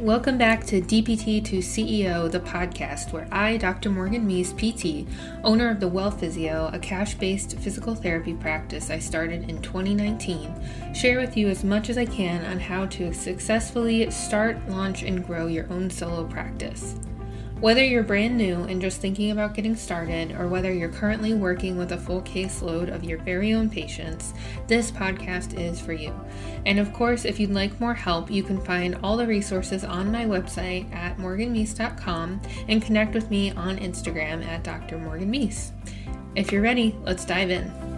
Welcome back to DPT to CEO, the podcast where I, Dr. Morgan Meese, PT, owner of the Well Physio, a cash based physical therapy practice I started in 2019, share with you as much as I can on how to successfully start, launch, and grow your own solo practice. Whether you're brand new and just thinking about getting started, or whether you're currently working with a full caseload of your very own patients, this podcast is for you. And of course, if you'd like more help, you can find all the resources on my website at morganmeese.com and connect with me on Instagram at Dr. Morgan Meese. If you're ready, let's dive in.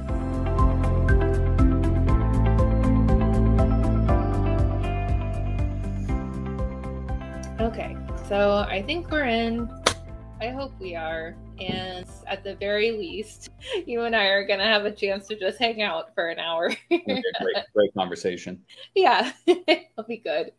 So I think we're in. I hope we are. And at the very least, you and I are going to have a chance to just hang out for an hour. great, great conversation. Yeah, it'll be good.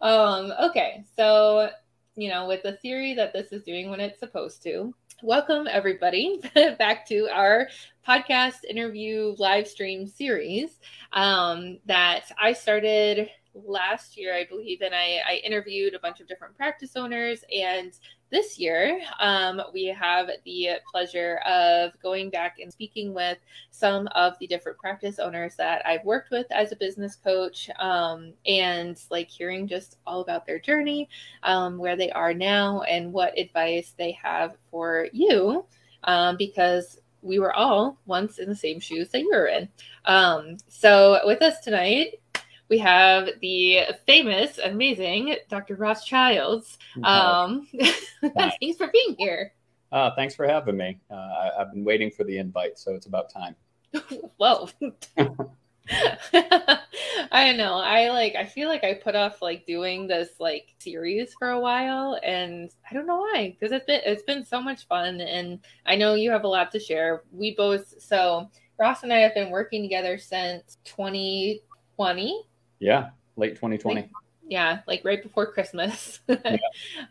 Um, okay, so, you know, with the theory that this is doing when it's supposed to, welcome everybody back to our podcast interview live stream series um, that I started last year, I believe, and I, I, interviewed a bunch of different practice owners. And this year, um, we have the pleasure of going back and speaking with some of the different practice owners that I've worked with as a business coach, um, and like hearing just all about their journey, um, where they are now, and what advice they have for you, um, because we were all once in the same shoes that you were in. Um, so, with us tonight we have the famous, amazing Dr. Ross Childs. Um, thanks for being here. Uh, thanks for having me. Uh, I, have been waiting for the invite, so it's about time. Whoa. I don't know. I like I feel like I put off like doing this like series for a while and I don't know why because it's been it's been so much fun and I know you have a lot to share. We both so Ross and I have been working together since 2020 yeah, late 2020. Like, yeah, like right before Christmas. yeah.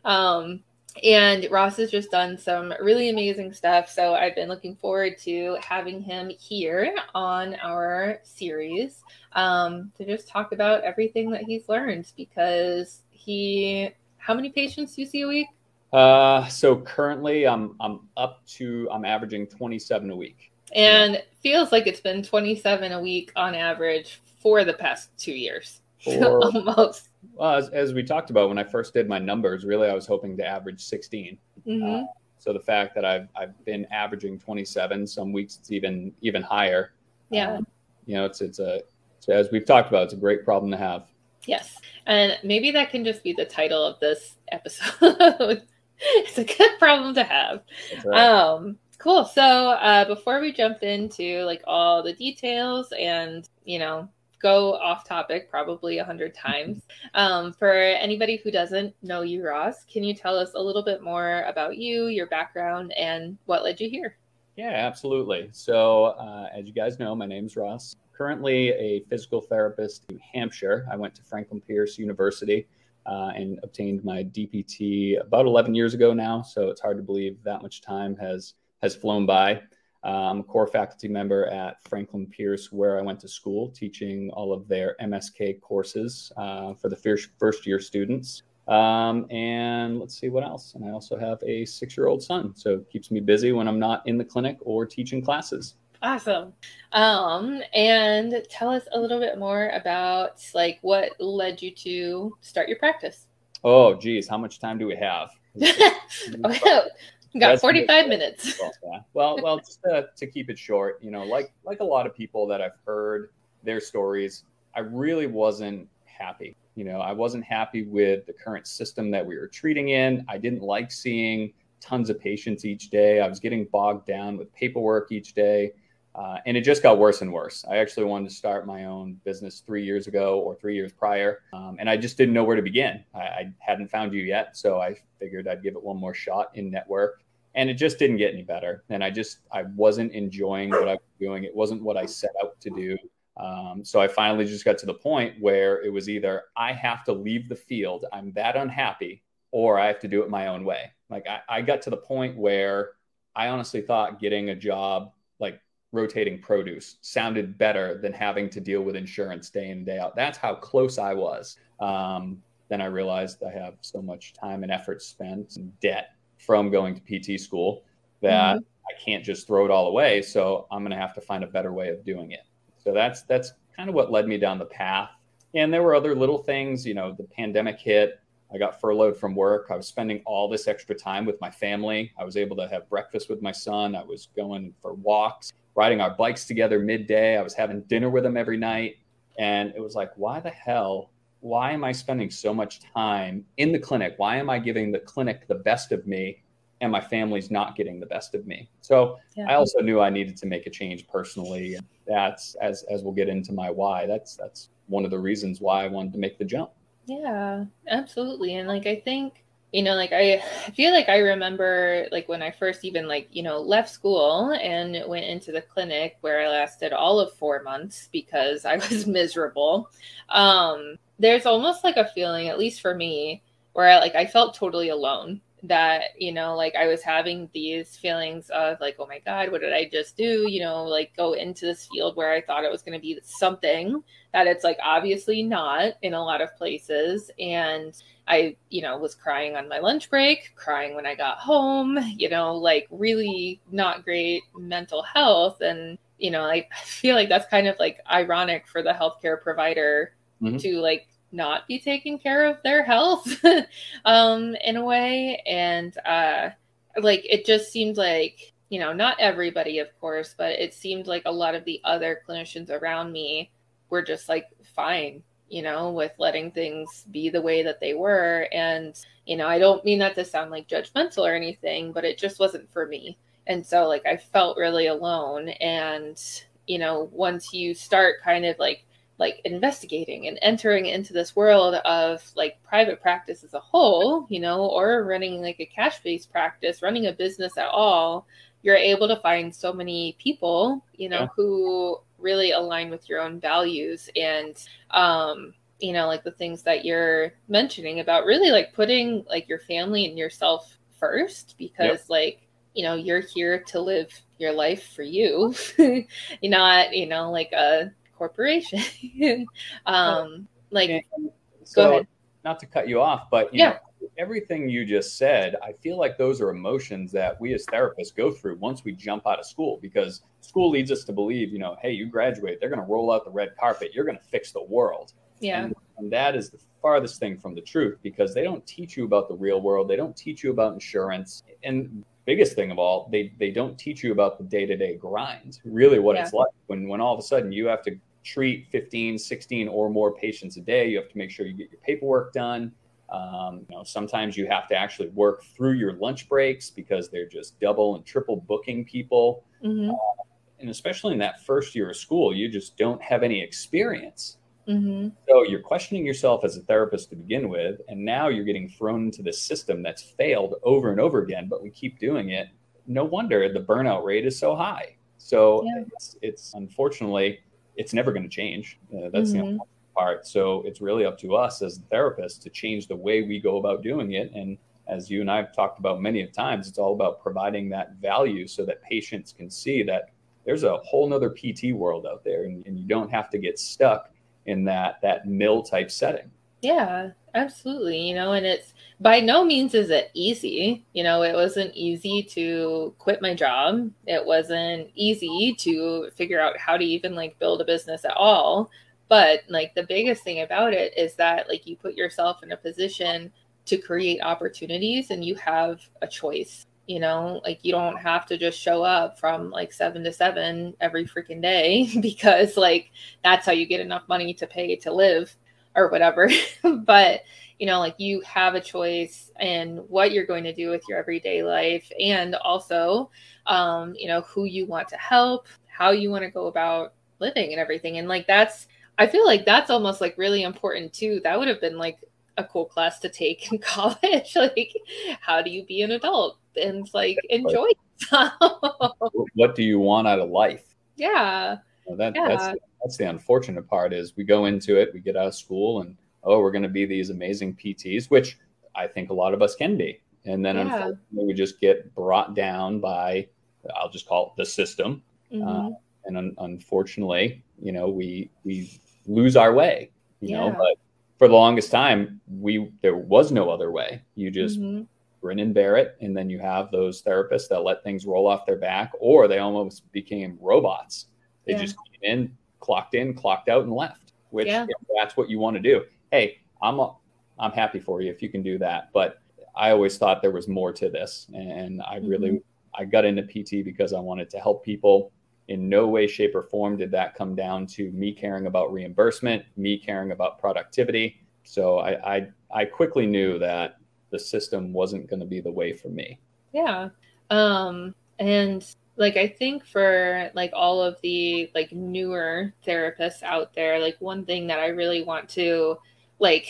um, and Ross has just done some really amazing stuff. So I've been looking forward to having him here on our series um, to just talk about everything that he's learned because he, how many patients do you see a week? Uh, so currently I'm, I'm up to, I'm averaging 27 a week. And yeah. feels like it's been 27 a week on average for the past two years. Or, Almost. Well, as, as, we talked about when I first did my numbers, really I was hoping to average 16. Mm-hmm. Uh, so the fact that I've I've been averaging 27, some weeks it's even even higher. Yeah. Um, you know, it's it's a so as we've talked about, it's a great problem to have. Yes, and maybe that can just be the title of this episode. it's a good problem to have. Right. Um, cool. So uh, before we jump into like all the details and you know go off topic probably a hundred times. Um, for anybody who doesn't know you, Ross, can you tell us a little bit more about you, your background, and what led you here? Yeah, absolutely. So, uh, as you guys know, my name's Ross. Currently a physical therapist in Hampshire. I went to Franklin Pierce University uh, and obtained my DPT about 11 years ago now. So it's hard to believe that much time has has flown by. I'm a core faculty member at Franklin Pierce, where I went to school, teaching all of their MSK courses uh, for the first, first year students. Um, and let's see what else. And I also have a six year old son, so it keeps me busy when I'm not in the clinic or teaching classes. Awesome. Um, and tell us a little bit more about like what led you to start your practice. Oh, geez, how much time do we have? got 45 minutes. yeah. Well, well, just to, to keep it short, you know, like like a lot of people that I've heard their stories, I really wasn't happy. You know, I wasn't happy with the current system that we were treating in. I didn't like seeing tons of patients each day. I was getting bogged down with paperwork each day. Uh, and it just got worse and worse. I actually wanted to start my own business three years ago or three years prior, um, and I just didn't know where to begin. I, I, hadn't found you yet, so I figured I'd give it one more shot in network and it just didn't get any better. And I just I wasn't enjoying what I was doing. It wasn't what I set out to do. Um, so I finally just got to the point where it was either I have to leave the field, I'm that unhappy, or I have to do it my own way. Like I, I got to the point where I honestly thought getting a job like rotating produce sounded better than having to deal with insurance day in and day out. That's how close I was. Um, then I realized I have so much time and effort spent in debt from going to PT school that mm-hmm. I can't just throw it all away. So I'm going to have to find a better way of doing it. So that's that's kind of what led me down the path. And there were other little things. You know, the pandemic hit. I got furloughed from work. I was spending all this extra time with my family. I was able to have breakfast with my son. I was going for walks, riding our bikes together midday. I was having dinner with him every night. And it was like, why the hell? Why am I spending so much time in the clinic? Why am I giving the clinic the best of me and my family's not getting the best of me? So yeah. I also knew I needed to make a change personally. And that's as as we'll get into my why. That's that's one of the reasons why I wanted to make the jump. Yeah, absolutely. And like I think you know like I, feel like i remember like when i first even like you know left school and went into the clinic where i lasted all of four months because i was miserable um there's almost like a feeling at least for me where I, like i felt totally alone that you know like i was having these feelings of like oh my god what did i just do? You know like go into this field where i thought it was going to be something that it's like obviously not in a lot of places and i you know was crying on my lunch break crying when i got home you know like really not great mental health and you know i feel like that's kind of like ironic for the healthcare provider mm-hmm. to like not be taking care of their health um, in a way. And uh, like it just seemed like, you know, not everybody, of course, but it seemed like a lot of the other clinicians around me were just like fine, you know, with letting things be the way that they were. And, you know, I don't mean that to sound like judgmental or anything, but it just wasn't for me. And so, like, I felt really alone. And, you know, once you start kind of like like investigating and entering into this world of like private practice as a whole, you know, or running like a cash based practice, running a business at all, you're able to find so many people, you know, yeah. who really align with your own values and, um, you know, like the things that you're mentioning about really like putting like your family and yourself first because like, you know, you're here to live your life for you. you're not, you know, like a corporation. um, like, so go ahead. not to cut you off, but you yeah. know, everything you just said, I feel like those are emotions that we as therapists go through once we jump out of school because school leads us to believe, you know, hey, you graduate, they're going to roll out the red carpet, you're going to fix the world. Yeah. And, and, that is the farthest thing from the truth because they don't teach you about the real world, they don't teach you about insurance. And biggest thing of all, they they don't teach you about the day-to-day grind, really what yeah. it's like when when all of a sudden you have to treat 15, 16 or more patients a day. You have to make sure you get your paperwork done. Um, you know, sometimes you have to actually work through your lunch breaks because they're just double and triple booking people. Mm-hmm. Uh, and especially in that first year of school, you just don't have any experience. Mm-hmm. So you're questioning yourself as a therapist to begin with, and now you're getting thrown into this system that's failed over and over again, but we keep doing it. No wonder the burnout rate is so high. So yeah. it's, it's unfortunately it's never going to change. Uh, that's mm-hmm. the part. So it's really up to us as therapists to change the way we go about doing it. And as you and I have talked about many of times, it's all about providing that value so that patients can see that there's a whole nother PT world out there, and, and you don't have to get stuck in that that mill type setting. Yeah, absolutely. You know, and it's by no means is it easy. You know, it wasn't easy to quit my job. It wasn't easy to figure out how to even like build a business at all. But like the biggest thing about it is that like you put yourself in a position to create opportunities and you have a choice. You know, like you don't have to just show up from like seven to seven every freaking day because like that's how you get enough money to pay to live or whatever. but you know, like you have a choice in what you're going to do with your everyday life and also, um, you know, who you want to help, how you want to go about living and everything. And like that's, I feel like that's almost like really important too. That would have been like a cool class to take in college. like, how do you be an adult and like enjoy what do you want out of life? Yeah. Well, that, yeah. That's that's the unfortunate part is we go into it, we get out of school, and oh, we're going to be these amazing PTs, which I think a lot of us can be. And then yeah. unfortunately, we just get brought down by, I'll just call it the system. Mm-hmm. Uh, and un- unfortunately, you know, we we lose our way. You yeah. know, but for the longest time, we there was no other way. You just Mm-hmm. Grin and bear it, and then you have those therapists that let things roll off their back, or they almost became robots. They Yeah. just came in, clocked in, clocked out, and left. Which Yeah. if that's what you want to do. Hey, I'm a, I'm happy for you if you can do that. But I always thought there was more to this, and I really Mm-hmm. I got into PT because I wanted to help people. In no way, shape, or form did that come down to me caring about reimbursement, me caring about productivity. So I I, I quickly knew that the system wasn't going to be the way for me. Yeah. Um and like I think for like all of the like newer therapists out there, like one thing that I really want to like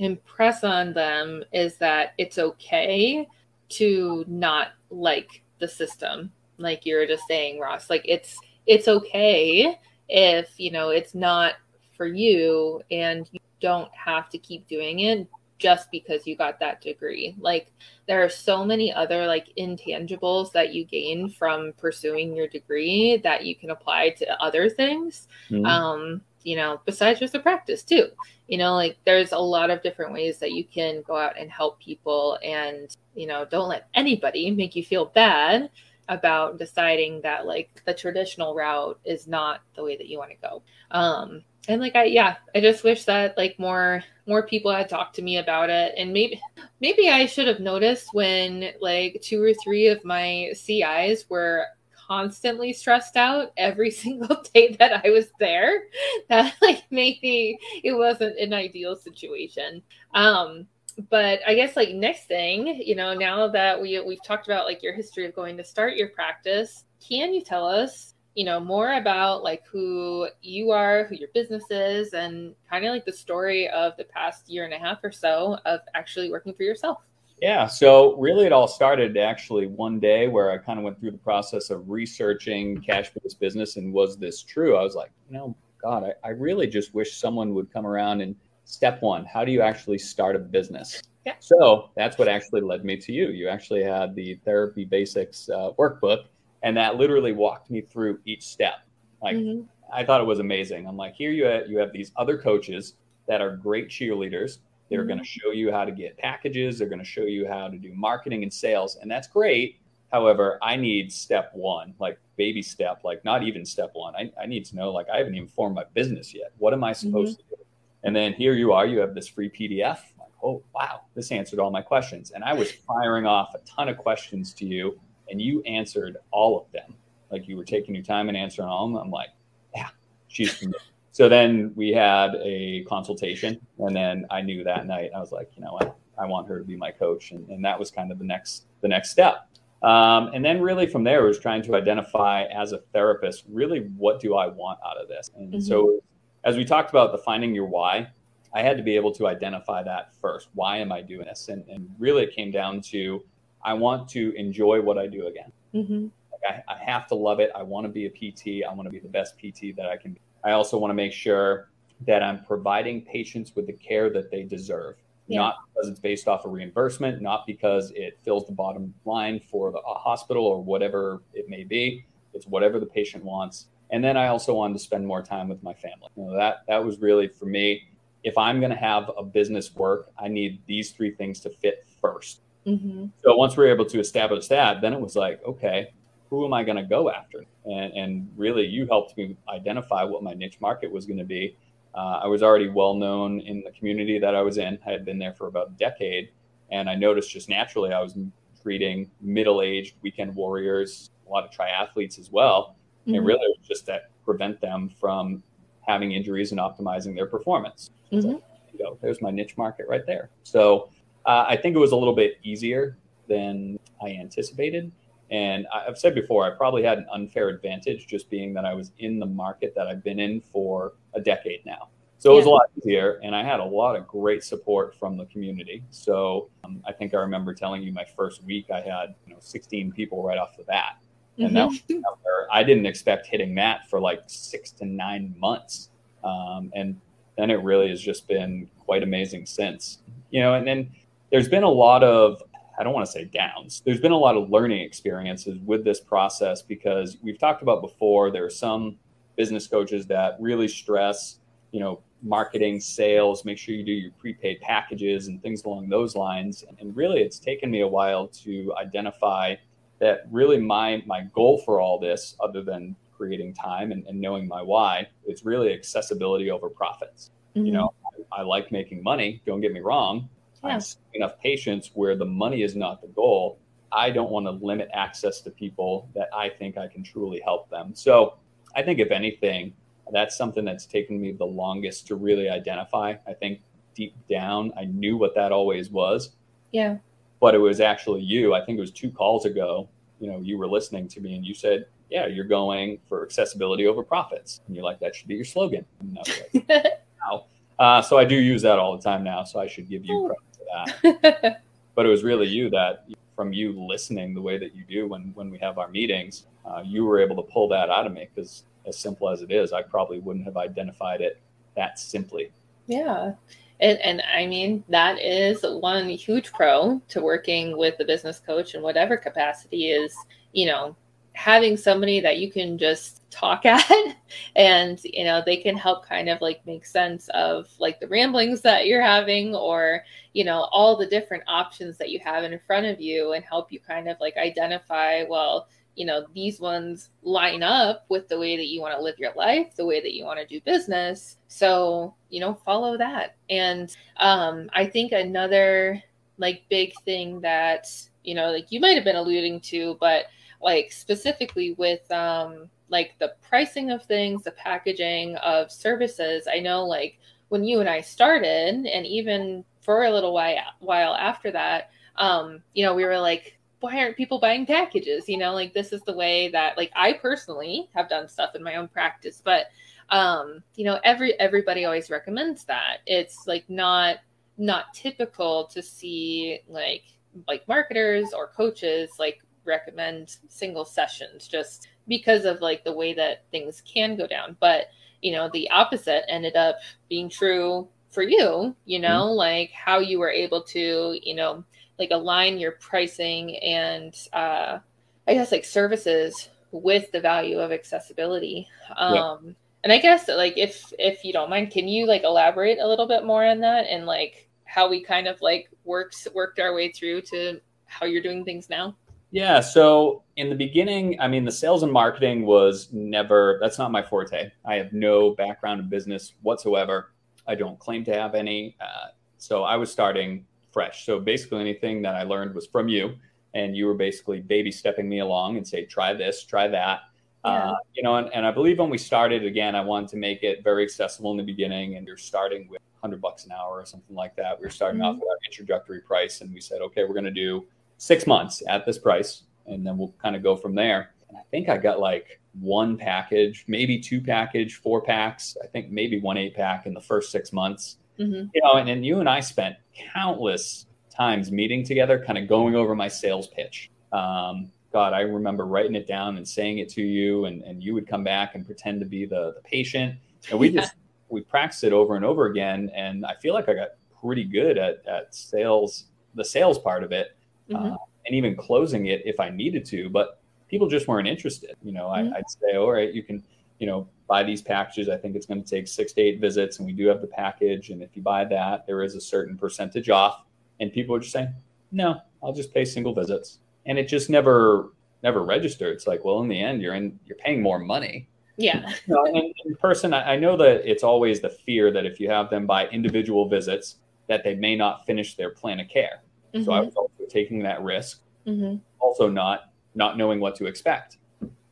impress on them is that it's okay to not like the system. Like you were just saying, Ross, like it's it's okay if, you know, it's not for you and you don't have to keep doing it just because you got that degree. Like there are so many other like intangibles that you gain from pursuing your degree that you can apply to other things Mhm. um you know besides just the practice too you know like there's a lot of different ways that you can go out and help people and you know don't let anybody make you feel bad about deciding that like the traditional route is not the way that you want to go um and like i yeah i just wish that like more more people had talked to me about it. And maybe maybe i should have noticed when like two or three of my CIs were constantly stressed out every single day that i was there. That like maybe it wasn't an ideal situation. Um but i guess like next thing you know now that we we've talked about like your history of going to start your practice can you tell us you know more about like who you are who your business is and kind of like the story of the past year and a half or so of actually working for yourself Yeah. So really, it all started actually one day where I kind of went through the process of researching cash based business and was this true? I was like, you know, God, I, I really just wish someone would come around and step one, how do you actually start a business? Yeah. So that's what actually led me to you. You actually had the therapy basics uh, workbook, and that literally walked me through each step. Like, Mhm. I thought it was amazing. I'm like, here you have, you have these other coaches that are great cheerleaders. They're Mhm. going to show you how to get packages. They're going to show you how to do marketing and sales, and that's great. However, I need step one, like baby step, like not even step one. I, I need to know, like, I haven't even formed my business yet. What am I supposed to do? And then here you are, you have this free PDF. Like, oh, wow, this answered all my questions. And I was firing off a ton of questions to you, and you answered all of them. Like you were taking your time and answering all of them. I'm like, yeah, she's. So then we had a consultation, and then I knew that night I was like, you know what, I want her to be my coach, and, and that was kind of the next the next step. Um, and then really from there was trying to identify as a therapist, really what do I want out of this? And so as we talked about the finding your why, I had to be able to identify that first. Why am I doing this? And, and really it came down to I want to enjoy what I do again. Mhm. Like I, I have to love it. I want to be a PT. I want to be the best PT that I can be. I also want to make sure that I'm providing patients with the care that they deserve, Yeah. not because it's based off of reimbursement, not because it fills the bottom line for the a hospital or whatever it may be. It's whatever the patient wants. And then I also wanted to spend more time with my family. You know, that that was really for me. If I'm going to have a business work, I need these three things to fit first. Mhm. So once we were able to establish that, then it was like, okay, who am I going to go after? And, and really, you helped me identify what my niche market was going to be. Uh, I was already well known in the community that I was in. I had been there for about a decade, and I noticed just naturally I was treating middle-aged weekend warriors, a lot of triathletes as well. And Mhm. really, it was just to prevent them from having injuries and optimizing their performance. Mhm. like, you know, there's my niche market right there. So uh, I think it was a little bit easier than I anticipated. And I've said before, I probably had an unfair advantage just being that I was in the market that I've been in for a decade now. So it was a lot easier, and I had a lot of great support from the community. So um, I think I remember telling you my first week I had you know 16 people right off the bat, and that was Mhm. number. I didn't expect hitting that for like six to nine months. Um, and then it really has just been quite amazing since. You know, and then there's been a lot of, I don't want to say downs, there's been a lot of learning experiences with this process because we've talked about before, there are some business coaches that really stress, you know, marketing, sales, make sure you do your prepaid packages and things along those lines. And really, it's taken me a while to identify that really my my goal for all this, other than creating time and, and knowing my why, it's really accessibility over profits. Mm-hmm. You know, I, I, like making money. Don't get me wrong. Yeah. Enough patients where the money is not the goal. I don't want to limit access to people that I think I can truly help them. So I think if anything, that's something that's taken me the longest to really identify. I think deep down, I knew what that always was. Yeah. But it was actually you. I think it was two calls ago. You know, you were listening to me and you said, Yeah, you're going for accessibility over profits. And you're like, That should be your slogan. Like. Uh, so I do use that all the time now. So I should give you credit for that. but it was really you that, from you listening the way that you do when, when we have our meetings, uh, you were able to pull that out of me because as simple as it is, I probably wouldn't have identified it that simply. Yeah. And, and I mean, that is one huge pro to working with the business coach in whatever capacity is, you know, having somebody that you can just talk at and you know they can help kind of like make sense of like the ramblings that you're having or you know all the different options that you have in front of you and help you kind of like identify well you know these ones line up with the way that you want to live your life the way that you want to do business. So you know follow that. And um i think another like big thing that you know like you might have been alluding to but like specifically with um like the pricing of things the packaging of services i know like when you and i started and even for a little while while after that um you know we were like why aren't people buying packages? You know, like this is the way that like I personally have done stuff in my own practice, but um, you know, every everybody always recommends that. It's like not not typical to see like like marketers or coaches like recommend single sessions just because of like the way that things can go down. But you know, the opposite ended up being true for you, you know, mm-hmm. like how you were able to, you know, like align your pricing and uh, I guess like services with the value of accessibility. Um, And I guess like if if you don't mind, can you like elaborate a little bit more on that and like how we kind of like works worked our way through to how you're doing things now? Yeah. So in the beginning, I mean, the sales and marketing was never, that's not my forte. I have no background in business whatsoever. I don't claim to have any. Uh, so I was starting fresh. So basically, anything that I learned was from you, and you were basically baby stepping me along and say, try this, try that. Yeah. Uh, you know, and, and I believe when we started again, I wanted to make it very accessible in the beginning, and you're starting with 100 bucks an hour or something like that. We were starting mm-hmm. off with our introductory price, and we said, okay, we're going to do six months at this price, and then we'll kind of go from there. And I think I got like one package, maybe two package, four packs. I think maybe one eight pack in the first six months. Mm-hmm. You know, and, and you and I spent countless times meeting together, kind of going over my sales pitch. Um, God, I remember writing it down and saying it to you, and, and you would come back and pretend to be the, the patient. And we yeah. just we practiced it over and over again. And I feel like I got pretty good at, at sales, the sales part of it, mm-hmm. uh, and even closing it if I needed to. But people just weren't interested. You know, mm-hmm. I, I'd say, all right, you can, you know, buy these packages. I think it's going to take six to eight visits, and we do have the package. And if you buy that, there is a certain percentage off. And people would just saying, "No, I'll just pay single visits," and it just never never registered. It's like, well, in the end, you're in you're paying more money. Yeah. you know, in, in person, I, I know that it's always the fear that if you have them buy individual visits, that they may not finish their plan of care. Mm-hmm. So I mm-hmm. was also taking that risk. Mm-hmm. Also, not not knowing what to expect,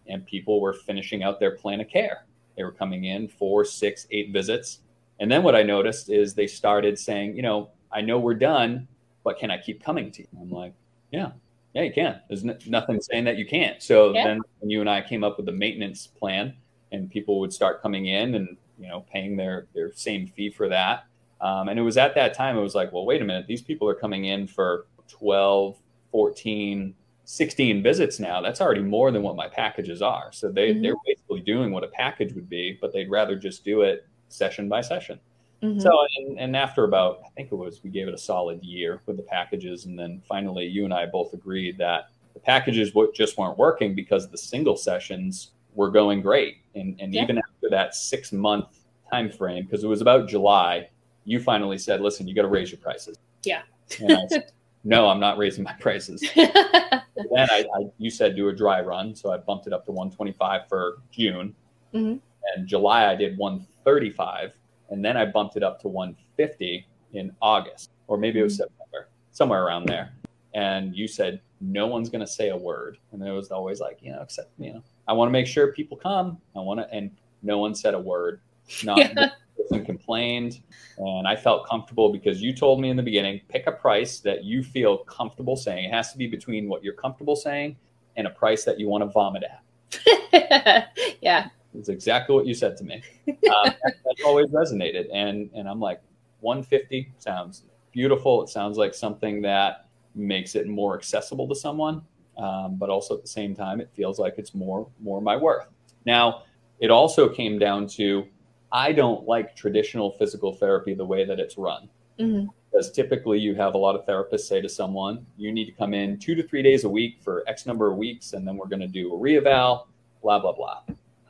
and people were finishing out their plan of care they were coming in four, six, eight visits. And then what I noticed is they started saying, you know, I know we're done, but can I keep coming to you? I'm like, yeah, yeah, you can. There's n- nothing saying that you can't. So yeah. then when you and I came up with the maintenance plan and people would start coming in and, you know, paying their, their same fee for that. Um, and it was at that time, it was like, well, wait a minute, these people are coming in for 12, 14, 16 visits now, that's already more than what my packages are. So they, mm-hmm. they're basically doing what a package would be, but they'd rather just do it session by session. Mm-hmm. So, and, and, after about, I think it was, we gave it a solid year with the packages. And then finally, you and I both agreed that the packages just weren't working because the single sessions were going great. And, and yeah. even after that six month time frame because it was about July. You finally said, "Listen, you got to raise your prices." Yeah. And I said, no, I'm not raising my prices. then I, I, you said do a dry run, so I bumped it up to 125 for June, Mhm. and July I did 135, and then I bumped it up to 150 in August, or maybe it was September, somewhere around there. And you said no one's going to say a word, and it was always like, you know, except you know, I want to make sure people come. I want to, and no one said a word. Not person complained, and I felt comfortable because you told me in the beginning, pick a price that you feel comfortable saying. It has to be between what you're comfortable saying and a price that you want to vomit at. yeah. It's exactly what you said to me. Um, that, that always resonated, and and I'm like, 150 sounds beautiful. It sounds like something that makes it more accessible to someone, um, but also at the same time, it feels like it's more more my worth. Now, it also came down to I don't like traditional physical therapy the way that it's run Mhm. because typically you have a lot of therapists say to someone, you need to come in two to three days a week for X number of weeks, and then we're going to do a reeval, blah, blah, blah.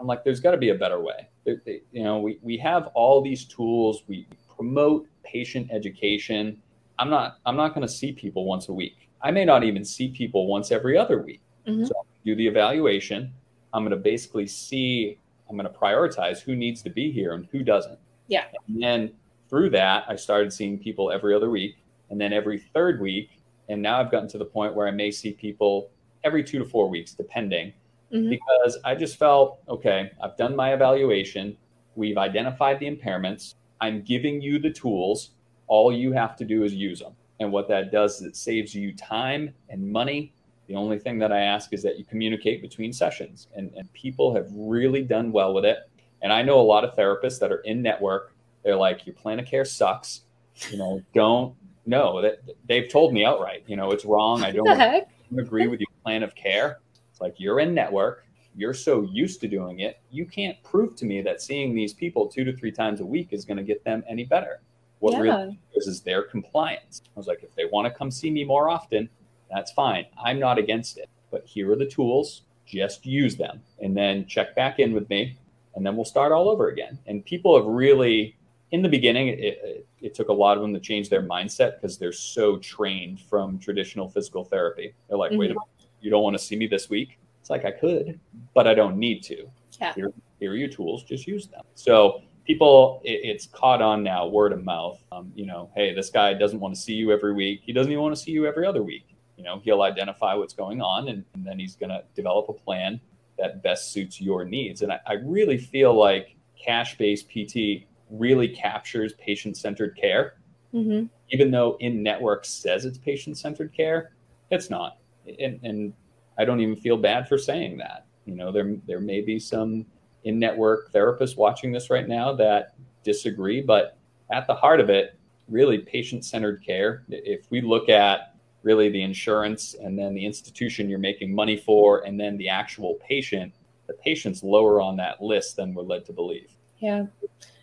I'm like, there's got to be a better way. You know, we, we have all these tools, we promote patient education. I'm not, I'm not going to see people once a week. I may not even see people once every other week. Mhm. So I'm do the evaluation. I'm going to basically see, I'm going to prioritize who needs to be here and who doesn't. Yeah. And then through that, I started seeing people every other week and then every third week. And now I've gotten to the point where I may see people every two to four weeks, depending, Mhm. because I just felt, okay, I've done my evaluation. We've identified the impairments. I'm giving you the tools. All you have to do is use them. And what that does is it saves you time and money. The only thing that I ask is that you communicate between sessions, and, and people have really done well with it. And I know a lot of therapists that are in network. They're like, your plan of care sucks. You know, don't no. That they've told me outright. You know, it's wrong. I don't the heck? agree with your plan of care. It's like you're in network. You're so used to doing it. You can't prove to me that seeing these people two to three times a week is going to get them any better. What Yeah. really is is their compliance. I was like, if they want to come see me more often, that's fine. I'm not against it. But here are the tools. Just use them and then check back in with me, and then we'll start all over again. And people have really, in the beginning, it, it, it took a lot of them to change their mindset because they're so trained from traditional physical therapy. They're like, wait a Mhm. minute, you don't want to see me this week? It's like I could, but I don't need to. Yeah. Here, here are your tools. Just use them. So people, it, it's caught on now, word of mouth. Um, you know, hey, this guy doesn't want to see you every week. He doesn't even want to see you every other week. You know, he'll identify what's going on, and, and then he's going to develop a plan that best suits your needs. And I, I really feel like cash-based PT really captures patient-centered care Mhm. even though in network says it's patient centered care, it's not. And, and I don't even feel bad for saying that. You know, there there may be some in network therapists watching this right now that disagree, but at the heart of it, really patient centered care. If we look at really the insurance and then the institution you're making money for, and then the actual patient, the patient's lower on that list than we're led to believe. Yeah.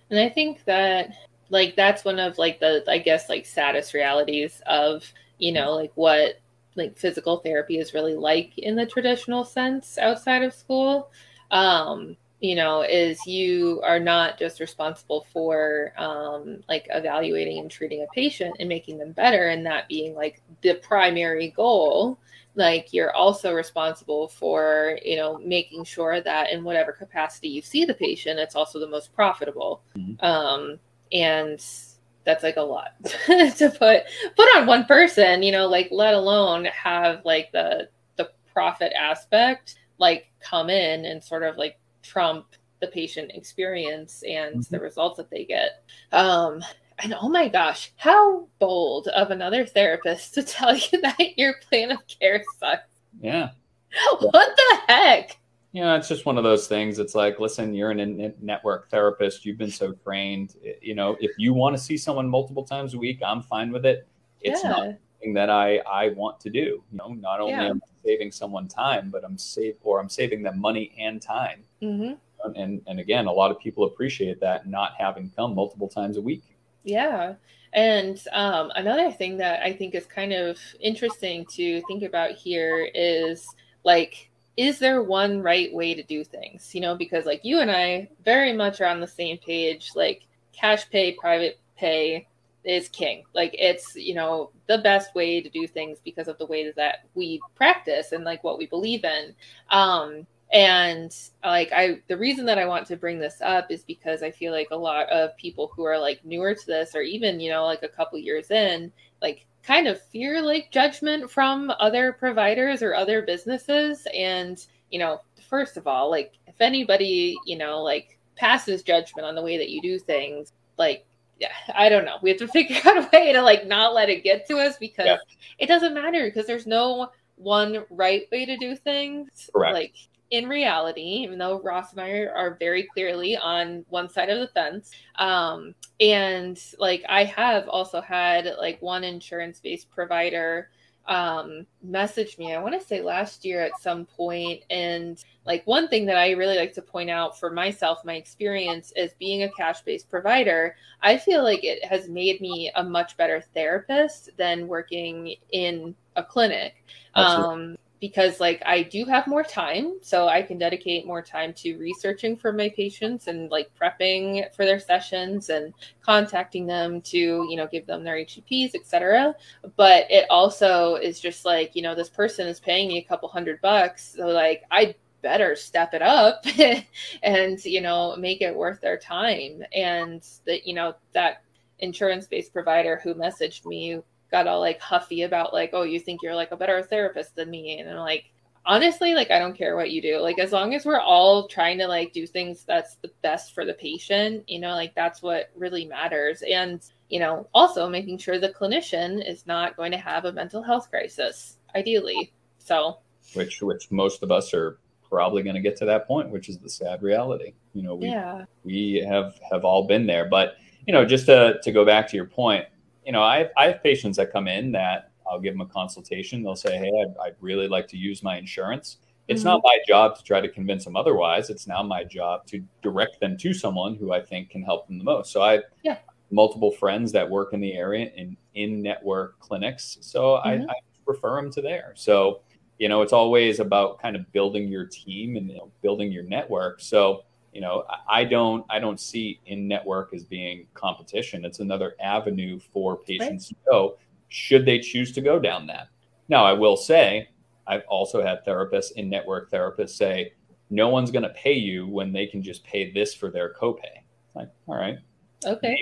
And I think that like that's one of like the I guess like saddest realities of, you know, like what like physical therapy is really like in the traditional sense outside of school. Um, you know, is you are not just responsible for um like evaluating and treating a patient and making them better and that being like the primary goal like you're also responsible for you know making sure that in whatever capacity you see the patient it's also the most profitable Mhm. um and that's like a lot to put put on one person you know like let alone have like the the profit aspect like come in and sort of like trump the patient experience and Mhm. the results that they get um and oh my gosh, how bold of another therapist to tell you that your plan of care sucks. Yeah. What the heck? you know, it's just one of those things. It's like, listen, you're an in network therapist. You've been so trained. You know, if you want to see someone multiple times a week, I'm fine with it. It's yeah. not that I I want to do. You know, not only Yeah. am I saving someone time, but I'm save or I'm saving them money and time. hmm And and again, a lot of people appreciate that not having come multiple times a week. Yeah. And um, another thing that I think is kind of interesting to think about here is like is there one right way to do things? You know, because like you and I very much are on the same page. Like cash pay, private pay is king. Like it's, you know, the best way to do things because of the way that we practice and like what we believe in. Um, and like I the reason that I want to bring this up is because I feel like a lot of people who are like newer to this or even, you know, like a couple years in, like kind of fear like judgment from other providers or other businesses and, you know, first of all, like if anybody, you know, like passes judgment on the way that you do things, like I don't know. We have to figure out a way to like not let it get to us because yeah. it doesn't matter because there's no one right way to do things. Correct. Like in reality, even though Ross and I are, are very clearly on one side of the fence, um, and like I have also had like one insurance based provider um, message me, I want to say last year at some point. And like one thing that I really like to point out for myself, my experience is being a cash based provider, I feel like it has made me a much better therapist than working in a clinic. Um, because like I do have more time, so I can dedicate more time to researching for my patients and like prepping for their sessions and contacting them to, you know, give them their HEPs, etc. But it also is just like, you know, this person is paying me a couple hundred bucks, so like I better step it up and you know make it worth their time and that you know that insurance based provider who messaged me got all like huffy about like, oh, you think you're like a better therapist than me. And I'm like, honestly, like I don't care what you do. Like as long as we're all trying to like do things that's the best for the patient, you know, like that's what really matters. And, you know, also making sure the clinician is not going to have a mental health crisis, ideally. So which which most of us are probably going to get to that point, which is the sad reality. You know, we yeah. we have have all been there. But, you know, just to to go back to your point, you know, I have, I have patients that come in that I'll give them a consultation. They'll say, Hey, I'd, I'd really like to use my insurance. It's mm-hmm. not my job to try to convince them otherwise. It's now my job to direct them to someone who I think can help them the most. So I have yeah. multiple friends that work in the area in in network clinics. So mm-hmm. I, I refer them to there. So, you know, it's always about kind of building your team and you know, building your network. So you know i don't i don't see in network as being competition. It's another avenue for patients right. to go should they choose to go down that. Now i will say i've also had therapists in network therapists say no one's going to pay you when they can just pay this for their copay. Like all right. Okay.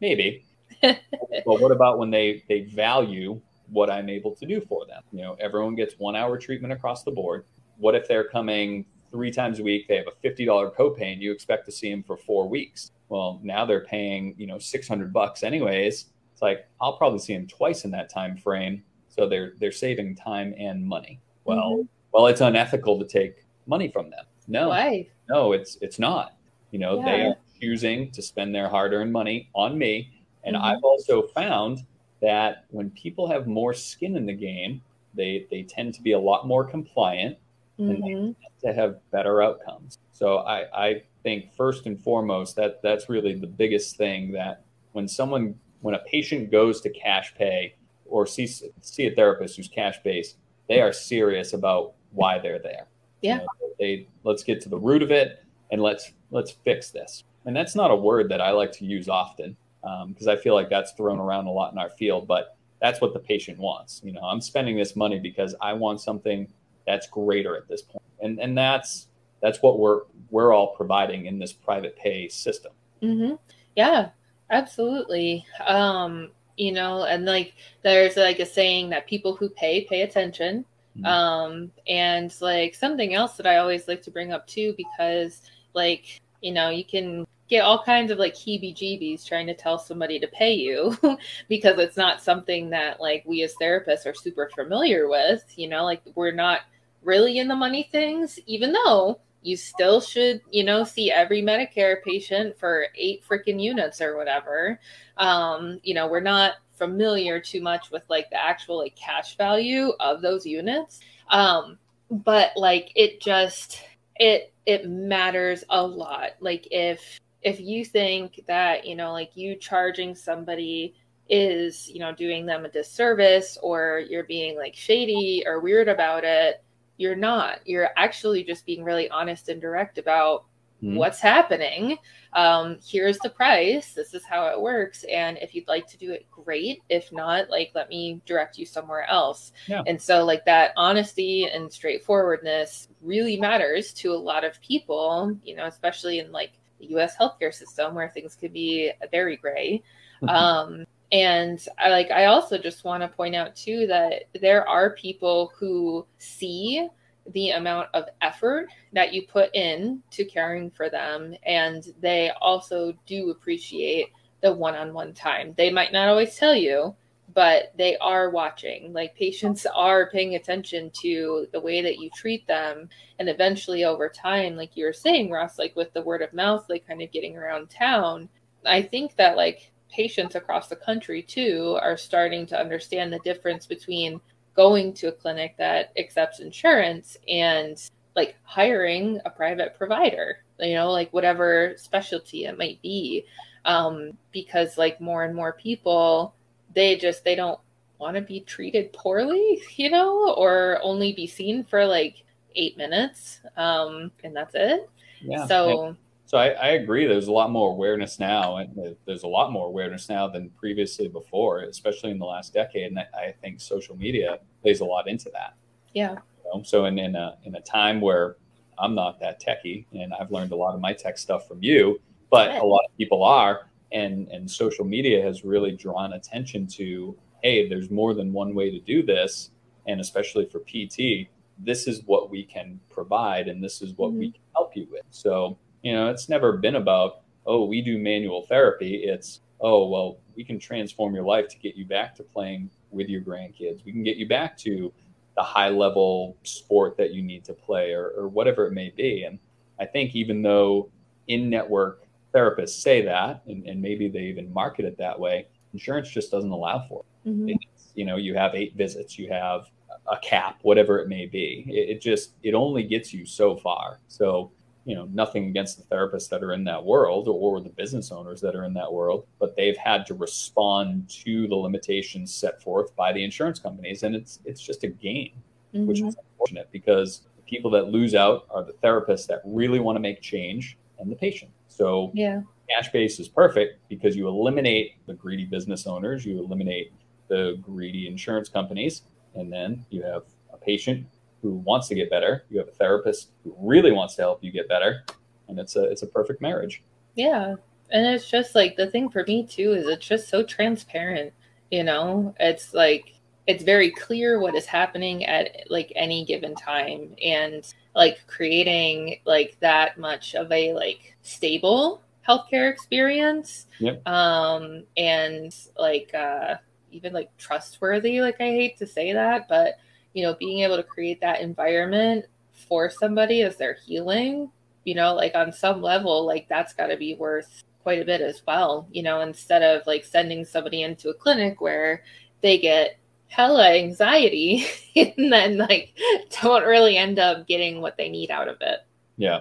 Maybe, maybe. but what about when they they value what i'm able to do for them? You know everyone gets one hour treatment across the board. What if they're coming three times a week. They have a $50 copay and you expect to see them for four weeks. Well, now they're paying, you know, 600 bucks anyways. It's like, I'll probably see them twice in that time frame. So they're, they're saving time and money. Well, mm-hmm. well, it's unethical to take money from them. No, Why? no, it's, it's not, you know, yeah. they are choosing to spend their hard earned money on me. And mm-hmm. I've also found that when people have more skin in the game, they, they tend to be a lot more compliant mm-hmm. to have better outcomes. So I, I think first and foremost that that's really the biggest thing that when someone when a patient goes to cash pay or see see a therapist who's cash based, they are serious about why they're there. Yeah. You know, they let's get to the root of it and let's let's fix this. And that's not a word that I like to use often because um, I feel like that's thrown around a lot in our field, but that's what the patient wants. You know, I'm spending this money because I want something that's greater at this point. And and that's that's what we're we're all providing in this private pay system. Mm-hmm. Yeah, absolutely. Um, you know, and like there's like a saying that people who pay pay attention. Mm-hmm. Um, and like something else that I always like to bring up too, because like you know you can get all kinds of like heebie jeebies trying to tell somebody to pay you because it's not something that like we as therapists are super familiar with you know like we're not really in the money things, even though you still should, you know, see every Medicare patient for eight freaking units or whatever. Um, you know, we're not familiar too much with like the actual like cash value of those units. Um, but like it just it it matters a lot. Like if if you think that, you know, like you charging somebody is, you know, doing them a disservice or you're being like shady or weird about it, you're not. You're actually just being really honest and direct about Mhm. what's happening. Um, here's the price. This is how it works. And if you'd like to do it, great. If not, like, let me direct you somewhere else. Yeah. And so, like, that honesty and straightforwardness really matters to a lot of people, you know, especially in like the US healthcare system where things could be very gray. Um, and I like I also just want to point out too that there are people who see the amount of effort that you put in to caring for them and they also do appreciate the one-on-one time. They might not always tell you, but they are watching. Like patients are paying attention to the way that you treat them and eventually over time like you were saying Ross like with the word of mouth like kind of getting around town, I think that like patients across the country too are starting to understand the difference between going to a clinic that accepts insurance and like hiring a private provider you know like whatever specialty it might be um because like more and more people they just they don't want to be treated poorly you know or only be seen for like eight minutes um and that's it Yeah. so So I, I agree. There's a lot more awareness now, and there's a lot more awareness now than previously before, especially in the last decade. And I, I think social media plays a lot into that. yeah You know? So in, in a in a time where I'm not that techie, and I've learned a lot of my tech stuff from you, but Good. a lot of people are, and and social media has really drawn attention to, hey, there's more than one way to do this, and especially for PT, this is what we can provide, and this is what we mm-hmm. can help you with. So you know, it's never been about, oh, we do manual therapy. It's, oh, well, we can transform your life to get you back to playing with your grandkids. We can get you back to the high level sport that you need to play or, or whatever it may be. And I think even though in network therapists say that, and, and maybe they even market it that way, insurance just doesn't allow for it. Mhm. It's, you know, you have eight visits, you have a cap, whatever it may be. It, it just, it only gets you so far. So, you know, nothing against the therapists that are in that world or the business owners that are in that world, but they've had to respond to the limitations set forth by the insurance companies. And it's, it's just a game, which Mhm. is unfortunate because the people that lose out are the therapists that really want to make change and the patient. So, yeah cash base is perfect because you eliminate the greedy business owners, you eliminate the greedy insurance companies, and then you have a patient who wants to get better. You have a therapist who really wants to help you get better, and it's a it's a perfect marriage. Yeah. And it's just like the thing for me too is it's just so transparent, you know? It's like it's very clear what is happening at like any given time and like creating like that much of a like stable healthcare experience. Yep. Um and like uh even like trustworthy, like I hate to say that, but you know, being able to create that environment for somebody as they're healing you know like on some level like that's got to be worth quite a bit as well you know instead of like sending somebody into a clinic where they get hella anxiety and then like don't really end up getting what they need out of it Yeah.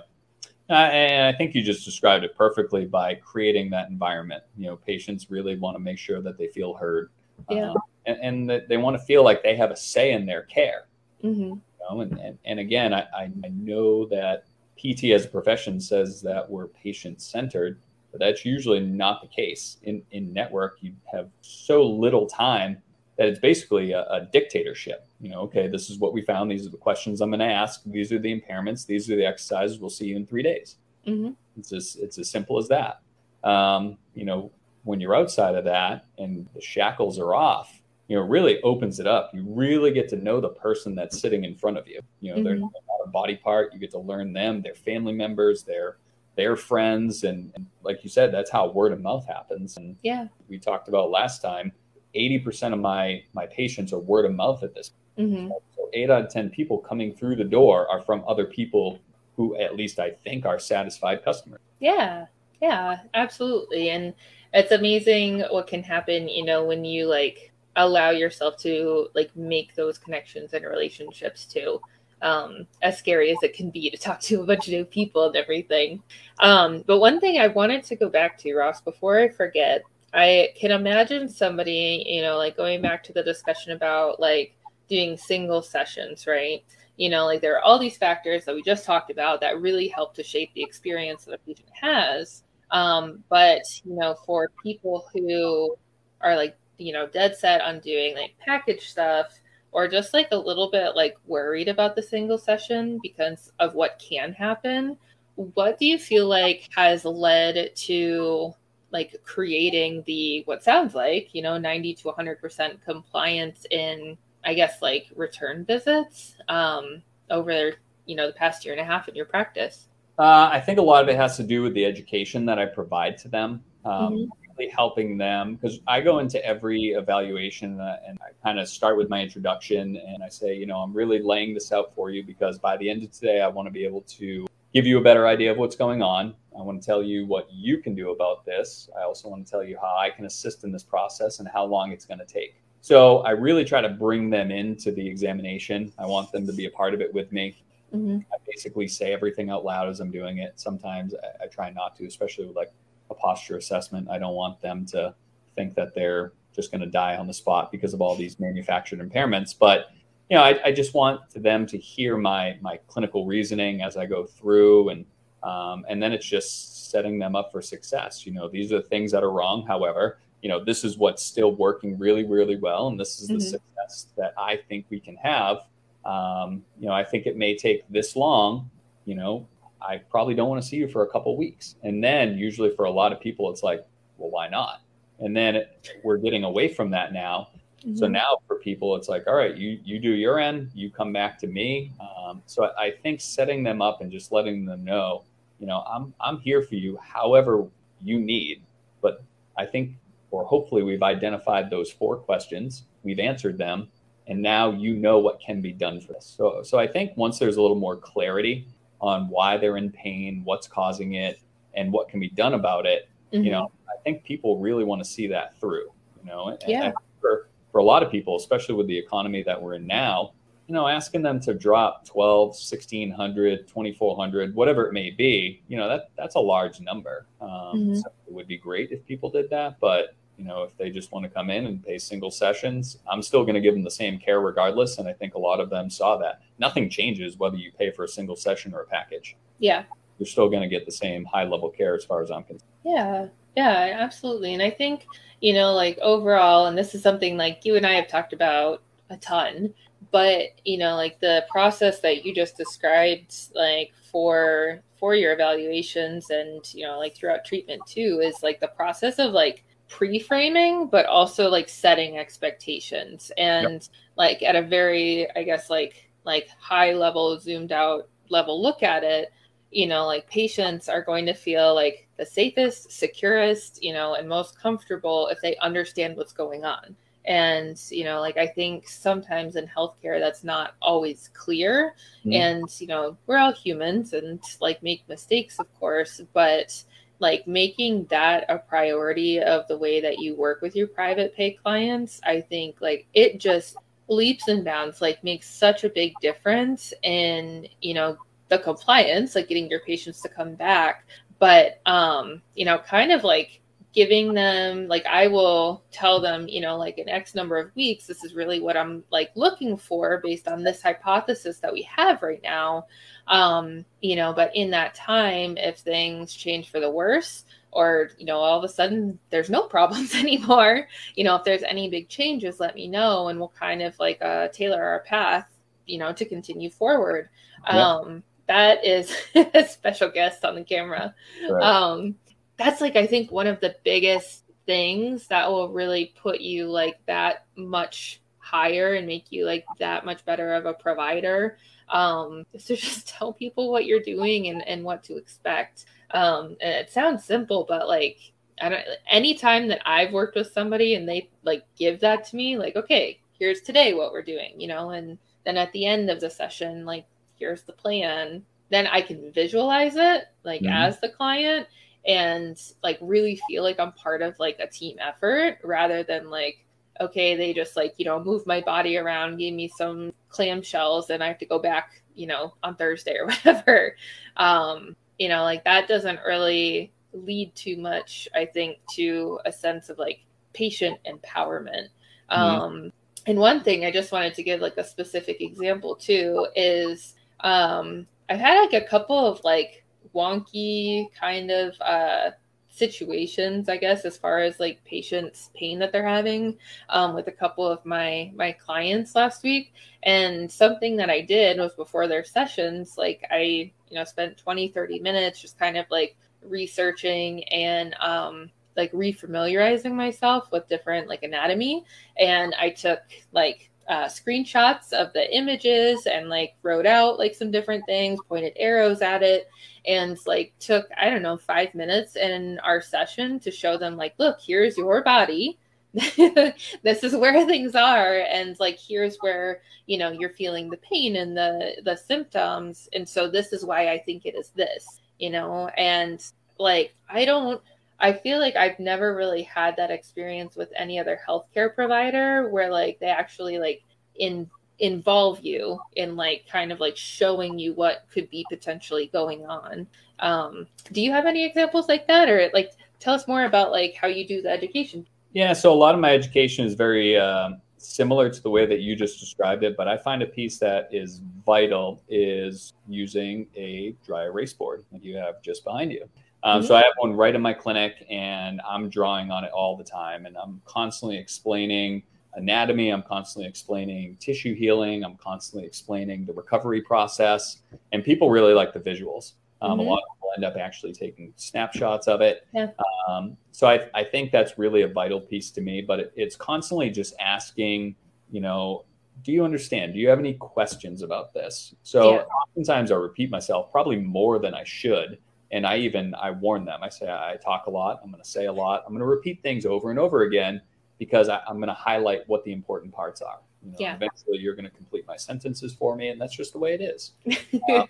Uh, and I think you just described it perfectly by creating that environment. You know, patients really want to make sure that they feel heard, Yeah. um, and, and that they want to feel like they have a say in their care. hmm you know and, and, and again I, I know that pt as a profession says that we're patient centered but that's usually not the case. In in network you have so little time that it's basically a, a dictatorship. You know okay this is what we found. These are the questions i'm going to ask. These are the impairments. These are the exercises we'll see you in three days. Hmm it's as it's as simple as that. Um, you know, when you're outside of that and the shackles are off, you know, really opens it up. You really get to know the person that's sitting in front of you. You know, they're Mhm. not a body part. You get to learn them, their family members, their their friends, and, and like you said, that's how word of mouth happens. And yeah we talked about last time, eighty percent of my my patients are word of mouth at this. hmm So eight out of ten people coming through the door are from other people who, at least I think, are satisfied customers. Yeah, yeah, absolutely. And it's amazing what can happen, you know, when you like allow yourself to like make those connections and relationships too. Um, as scary as it can be to talk to a bunch of new people and everything. Um, but one thing I wanted to go back to, Ross, before I forget, I can imagine somebody, you know, like going back to the discussion about like doing single sessions, right? you know, like there are all these factors that we just talked about that really help to shape the experience that a patient has. Um, but you know, for people who are like, you know, dead set on doing like package stuff or just like a little bit like worried about the single session because of what can happen, what do you feel like has led to like creating the what sounds like, you know, 90 to 100% compliance in I guess like return visits um, over you know the past year and a half in your practice? Uh, I think a lot of it has to do with the education that I provide to them, um, mm-hmm. really helping them because I go into every evaluation uh, and I kind of start with my introduction and I say, you know, I'm really laying this out for you because by the end of today, I want to be able to give you a better idea of what's going on. I want to tell you what you can do about this. I also want to tell you how I can assist in this process and how long it's going to take. So I really try to bring them into the examination. I want them to be a part of it with me. Mm-hmm. I basically say everything out loud as I'm doing it. Sometimes I, I, try not to, especially with like a posture assessment. I don't want them to think that they're just going to die on the spot because of all these manufactured impairments. But you know, I, I just want them to hear my my clinical reasoning as I go through, and um, and then it's just setting them up for success. You know, these are the things that are wrong. However, you know, this is what's still working really, really well, and this is the mm-hmm. success that I think we can have. Um, you know, I think it may take this long. You know, I probably don't want to see you for a couple weeks, and then usually for a lot of people, it's like, well, why not? And then it, we're getting away from that now. Mm-hmm. So now for people, it's like, all right, you you do your end, you come back to me. Um, so I, I think setting them up and just letting them know, you know, I'm I'm here for you, however you need. But I think or hopefully we've identified those four questions, we've answered them, and now you know what can be done for this. So, so I think once there's a little more clarity on why they're in pain, what's causing it, and what can be done about it, mm-hmm. you know, I think people really want to see that through. You know, and, yeah. And for for a lot of people, especially with the economy that we're in now, you know, asking them to drop 12, 1600, 2400, whatever it may be, you know, that that's a large number. Um, mm-hmm. so it would be great if people did that, but you know, if they just want to come in and pay single sessions, I'm still going to give them the same care regardless. And I think a lot of them saw that. Nothing changes whether you pay for a single session or a package. Yeah. You're still going to get the same high level care as far as I'm concerned. Yeah. Yeah, absolutely. And I think, you know, like overall, and this is something like you and I have talked about a ton, but, you know, like the process that you just described, like for for your evaluations and you know like throughout treatment too is like the process of like pre-framing but also like setting expectations and yep. like at a very i guess like like high level zoomed out level look at it you know like patients are going to feel like the safest securest you know and most comfortable if they understand what's going on and you know like i think sometimes in healthcare that's not always clear mm-hmm. and you know we're all humans and like make mistakes of course but like making that a priority of the way that you work with your private pay clients i think like it just leaps and bounds like makes such a big difference in you know the compliance like getting your patients to come back. But um you know kind of like giving them like i will tell them you know like in x number of weeks this is really what i'm like looking for based on this hypothesis that we have right now. Um you know but in that time if things change for the worse or you know all of a sudden there's no problems anymore you know if there's any big changes let me know and we'll kind of like uh, tailor our path you know to continue forward. Um that is a special guest on the camera. Right. um that's like I think one of the biggest things that will really put you like that much higher and make you like that much better of a provider um is to just tell people what you're doing and, and what to expect um and it sounds simple but like I don't anytime that I've worked with somebody and they like give that to me like okay here's today what we're doing you know and then at the end of the session like here's the plan then I can visualize it like mm-hmm. as the client and like really feel like I'm part of like a team effort rather than like okay they just like you know move my body around gave me some clamshells and I have to go back you know on Thursday or whatever um you know like that doesn't really lead too much I think to a sense of like patient empowerment mm-hmm. um and one thing I just wanted to give like a specific example too is um, I've had like a couple of like wonky kind of uh, situations, I guess, as far as like patients' pain that they're having um, with a couple of my my clients last week. And something that I did was before their sessions, like I, you know, spent 20, 30 minutes just kind of like researching and um, like refamiliarizing myself with different like anatomy. And I took like uh, screenshots of the images and like wrote out like some different things, pointed arrows at it, and like took, I don't know, five minutes in our session to show them, like, look, here's your body. this is where things are and like here's where you know you're feeling the pain and the the symptoms and so this is why i think it is this you know and like i don't I feel like I've never really had that experience with any other healthcare provider where like they actually like in involve you in like kind of like showing you what could be potentially going on. Um, do you have any examples like that or like tell us more about like how you do the education? Yeah, so a lot of my education is very uh, similar to the way that you just described it, but I find a piece that is vital is using a dry erase board like you have just behind you. Um, mm-hmm. So I have one right in my clinic, and I'm drawing on it all the time, and I'm constantly explaining anatomy. I'm constantly explaining tissue healing. I'm constantly explaining the recovery process, and people really like the visuals. Um, mm-hmm. A lot of people end up actually taking snapshots of it. Yeah. Um, so I, I think that's really a vital piece to me. But it, it's constantly just asking, you know, do you understand? Do you have any questions about this? So yeah. oftentimes I repeat myself probably more than I should and i even i warn them. I say i talk a lot. I'm going to say a lot. I'm going to repeat things over and over again because I, am going to highlight what the important parts are. You know, yeah. eventually you're going to complete my sentences for me and that's just the way it is. Um,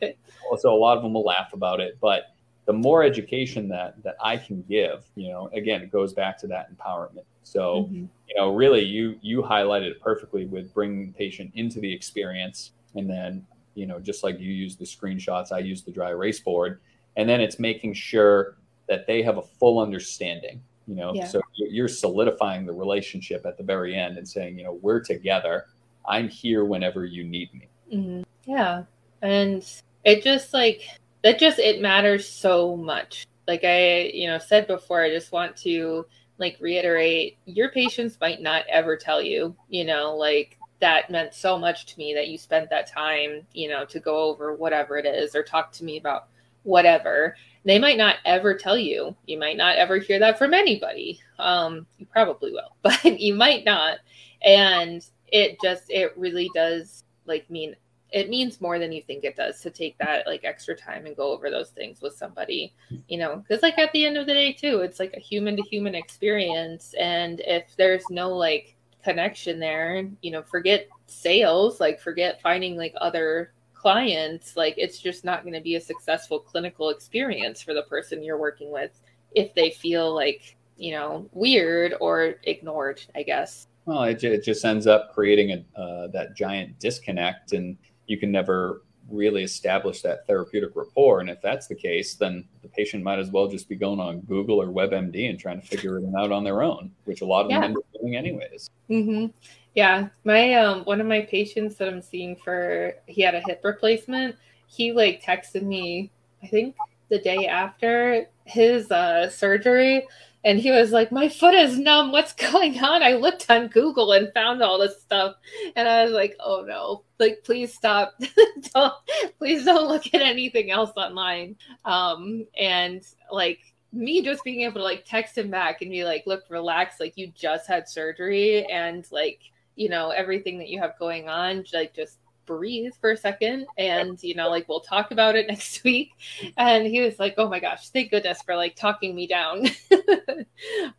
so a lot of them will laugh about it but the more education that that i can give you know again it goes back to that empowerment. So mm-hmm. you know really you you highlighted it perfectly with bringing the patient into the experience. And then you know just like you use the screenshots i use the dry erase board and then it's making sure that they have a full understanding you know? Yeah. so you're solidifying the relationship at the very end and saying you know we're together. I'm here whenever you need me. Mm-hmm. yeah. And it just like that just it matters so much. Like i you know said before i just want to like reiterate your patients might not ever tell you you know like that meant so much to me that you spent that time you know to go over whatever it is or talk to me about whatever. They might not ever tell you. You might not ever hear that from anybody. Um you probably will but you might not. And it just it really does like mean it means more than you think it does to take that like extra time and go over those things with somebody you know? Because like at the end of the day too it's like a human to human experience. And if there's no like connection there you know forget sales like forget finding like other clients, like it's just not going to be a successful clinical experience for the person you're working with if they feel like, you know, weird or ignored, I guess. Well, it, it just ends up creating a, uh, that giant disconnect, and you can never really establish that therapeutic rapport. And if that's the case, then the patient might as well just be going on Google or WebMD and trying to figure it out on their own, which a lot of yeah. them end up doing anyways. Mm-hmm. Yeah, my um one of my patients that I'm seeing for he had a hip replacement. He like texted me, I think the day after his uh surgery and he was like, "My foot is numb. What's going on?" I looked on Google and found all this stuff, and I was like, "Oh no! Like, please stop! don't, please don't look at anything else online." Um, and like me just being able to like text him back and be like, "Look, relax. Like, you just had surgery, and like." You know everything that you have going on like just breathe for a second and you know like we'll talk about it next week. And he was like oh my gosh thank goodness for like talking me down.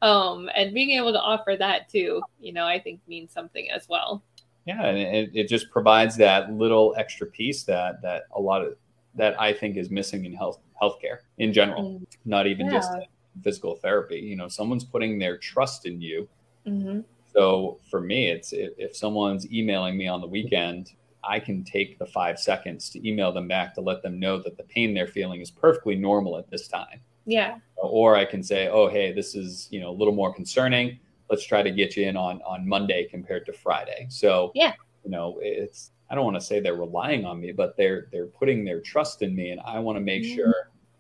Um and being able to offer that too you know i think means something as well. Yeah and it, it just provides that little extra piece that that a lot of that i think is missing in health healthcare in general mm. not even yeah. just physical therapy. You know someone's putting their trust in you mm-hmm so for me, it's if, if someone's emailing me on the weekend, I can take the five seconds to email them back to let them know that the pain they're feeling is perfectly normal at this time. Yeah. Or I can say, oh, hey, this is, you know, a little more concerning. let's try to get you in on on Monday compared to Friday. So yeah, you know, it's I don't want to say they're relying on me, but they're they're putting their trust in me, and I want to make mm-hmm. sure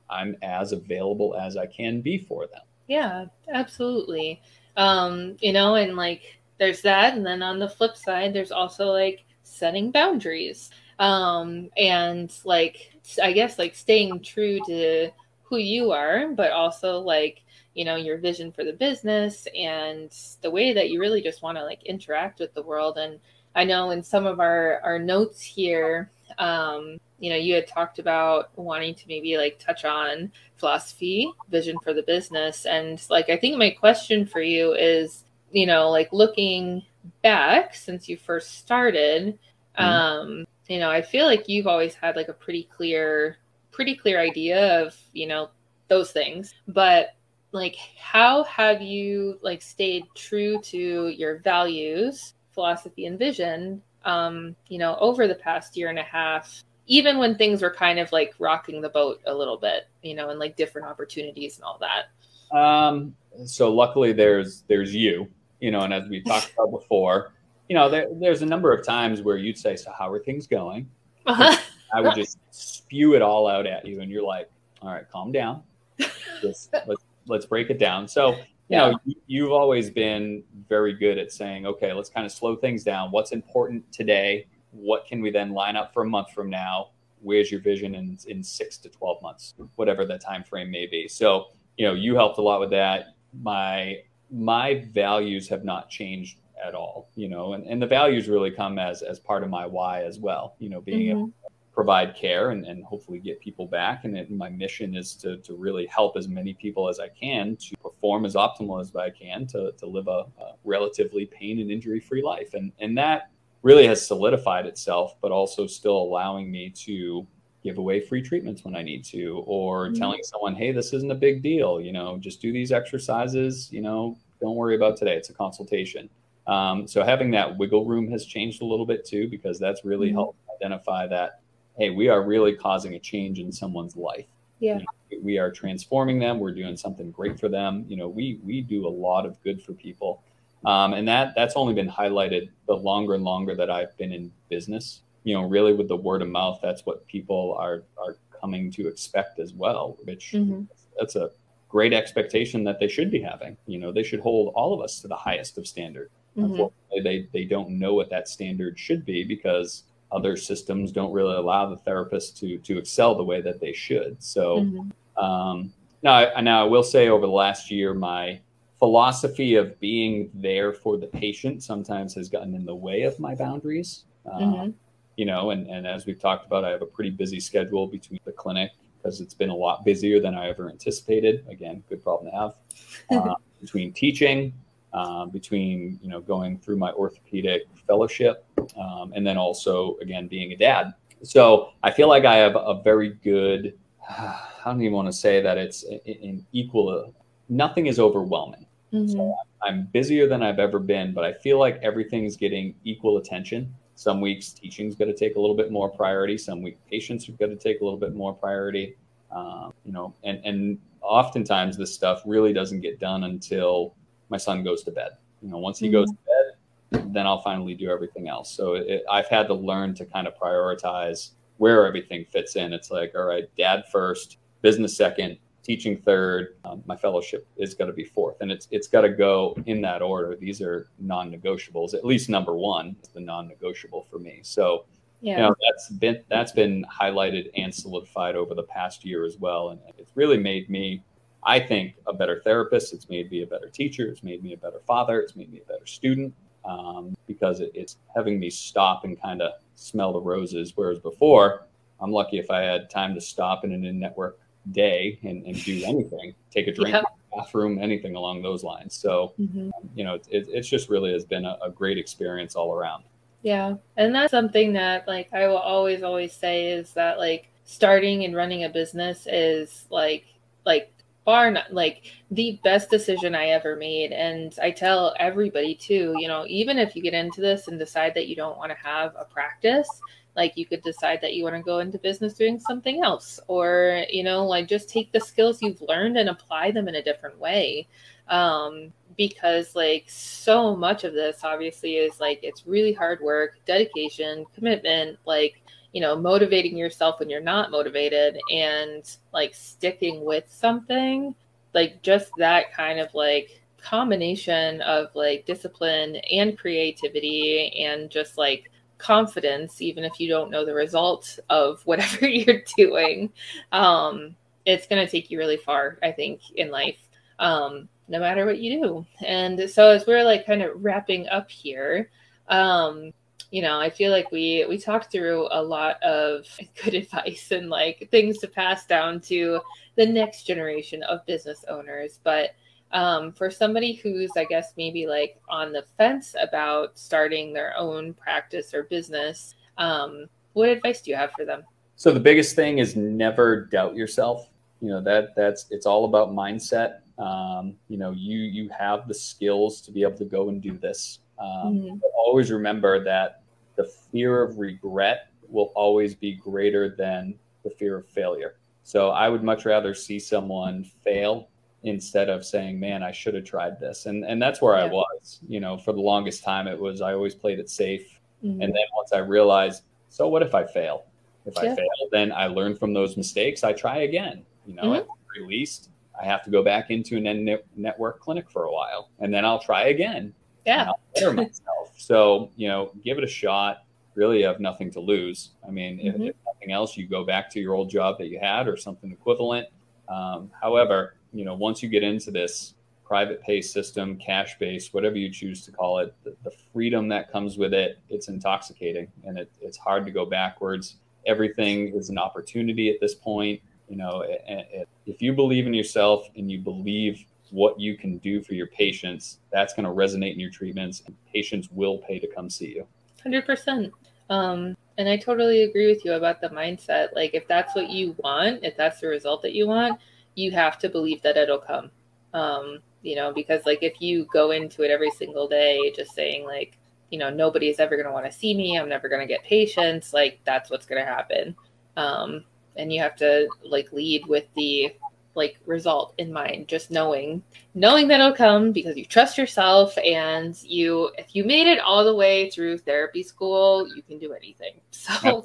I'm as available as I can be for them. Yeah, absolutely. Um, you know, and like there's that, and then on the flip side, there's also like setting boundaries. Um, and like I guess like staying true to who you are, but also like you know your vision for the business and the way that you really just want to like interact with the world and i know in some of our our notes here um you know you had talked about wanting to maybe like touch on philosophy vision for the business and like i think my question for you is you know like looking back since you first started mm-hmm. um you know i feel like you've always had like a pretty clear pretty clear idea of you know those things but like how have you like stayed true to your values philosophy and vision um you know over the past year and a half even when things were kind of like rocking the boat a little bit you know and like different opportunities and all that um so luckily there's there's you you know and as we talked about before you know there, there's a number of times where you'd say so how are things going uh-huh. i would just spew it all out at you and you're like all right calm down just let's let's break it down. So, you know, you've always been very good at saying, okay, let's kind of slow things down. What's important today? What can we then line up for a month from now? Where's your vision in, in six to 12 months, whatever the time frame may be. So, you know, you helped a lot with that. My my values have not changed at all, you know, and, and the values really come as as part of my why as well, you know, being mm-hmm. able provide care and, and hopefully get people back. And it, my mission is to, to really help as many people as I can to perform as optimal as I can to, to live a, a relatively pain and injury free life. And, and that really has solidified itself, but also still allowing me to give away free treatments when I need to, or mm-hmm. telling someone, hey, this isn't a big deal. You know, just do these exercises. You know, don't worry about today. It's a consultation. Um, so having that wiggle room has changed a little bit too, because that's really mm-hmm. helped identify that hey, we are really causing a change in someone's life. Yeah. You know, we are transforming them. We're doing something great for them. You know, we we do a lot of good for people. Um, and that that's only been highlighted the longer and longer that I've been in business. You know, really with the word of mouth, that's what people are are coming to expect as well, which mm-hmm. that's a great expectation that they should be having. You know, they should hold all of us to the highest of standard. Mm-hmm. Unfortunately, they they don't know what that standard should be because other systems don't really allow the therapist to to excel the way that they should. So mm-hmm. um, now, I, now I will say over the last year, my philosophy of being there for the patient sometimes has gotten in the way of my boundaries. Um, mm-hmm. You know, and, and as we've talked about, I have a pretty busy schedule between the clinic because it's been a lot busier than I ever anticipated. Again, good problem to have. Uh, between teaching, uh, between you know going through my orthopedic fellowship um, and then also again being a dad. So I feel like I have a very good. I don't even want to say that it's in equal. Nothing is overwhelming. Mm-hmm. So I'm busier than I've ever been, but I feel like everything's getting equal attention. Some weeks teaching's going to take a little bit more priority. Some week patients are going to take a little bit more priority. Um, you know, and and oftentimes this stuff really doesn't get done until my son goes to bed. You know, once he mm-hmm. goes to bed, then I'll finally do everything else. So it, I've had to learn to kind of prioritize where everything fits in. It's like, all right, dad first, business second, teaching third. Um, my fellowship is going to be fourth, and it's it's got to go in that order. These are non-negotiables. At least number one is the non-negotiable for me. So. Yeah. You know, that's been that's been highlighted and solidified over the past year as well, and it's really made me I think, a better therapist. It's made me a better teacher. It's made me a better father. It's made me a better student um, because it, it's having me stop and kind of smell the roses. Whereas before, I'm lucky if I had time to stop in an in network day and, and do anything, take a drink, yeah. bathroom, anything along those lines. So, mm-hmm. you know, it, it's just really has been a, a great experience all around. Yeah. And that's something that, like, I will always, always say is that, like, starting and running a business is like, like far not like the best decision I ever made. And I tell everybody too, you know, even if you get into this and decide that you don't want to have a practice, like you could decide that you want to go into business doing something else or you know like just take the skills you've learned and apply them in a different way um, because like so much of this obviously is like it's really hard work dedication commitment like you know motivating yourself when you're not motivated and like sticking with something like just that kind of like combination of like discipline and creativity and just like confidence even if you don't know the result of whatever you're doing um it's going to take you really far i think in life um no matter what you do. And so as we're like kind of wrapping up here um you know i feel like we we talked through a lot of good advice and like things to pass down to the next generation of business owners. But um, for somebody who's i guess maybe like on the fence about starting their own practice or business um, what advice do you have for them? So the biggest thing is never doubt yourself. You know that that's it's all about mindset. Um, you know you you have the skills to be able to go and do this. Um, mm-hmm. always remember that the fear of regret will always be greater than the fear of failure so i would much rather see someone fail instead of saying, "Man, I should have tried this." And and that's where yeah. I was. You know, for the longest time, it was I always played it safe. Mm-hmm. And then once I realized, so what if I fail? If yeah. I fail, then I learn from those mistakes. I try again. You know, mm-hmm. at the very least, I have to go back into an network clinic for a while, and then I'll try again. Yeah, better myself. so you know, give it a shot. Really, have nothing to lose. I mean, mm-hmm. if, if nothing else, you go back to your old job that you had or something equivalent. Um, however, you know, once you get into this private pay system, cash based, whatever you choose to call it, the, the freedom that comes with it, it's intoxicating and it, it's hard to go backwards. Everything is an opportunity at this point. You know, it, it, if you believe in yourself and you believe what you can do for your patients, that's going to resonate in your treatments and patients will pay to come see you. 100%. Um, and I totally agree with you about the mindset. Like, if that's what you want, if that's the result that you want, you have to believe that it'll come. Um, you know, because like if you go into it every single day just saying like, you know, nobody's ever going to want to see me, I'm never going to get patients, like that's what's going to happen. Um, and you have to like lead with the like result in mind just knowing knowing that it'll come because you trust yourself and you if you made it all the way through therapy school you can do anything so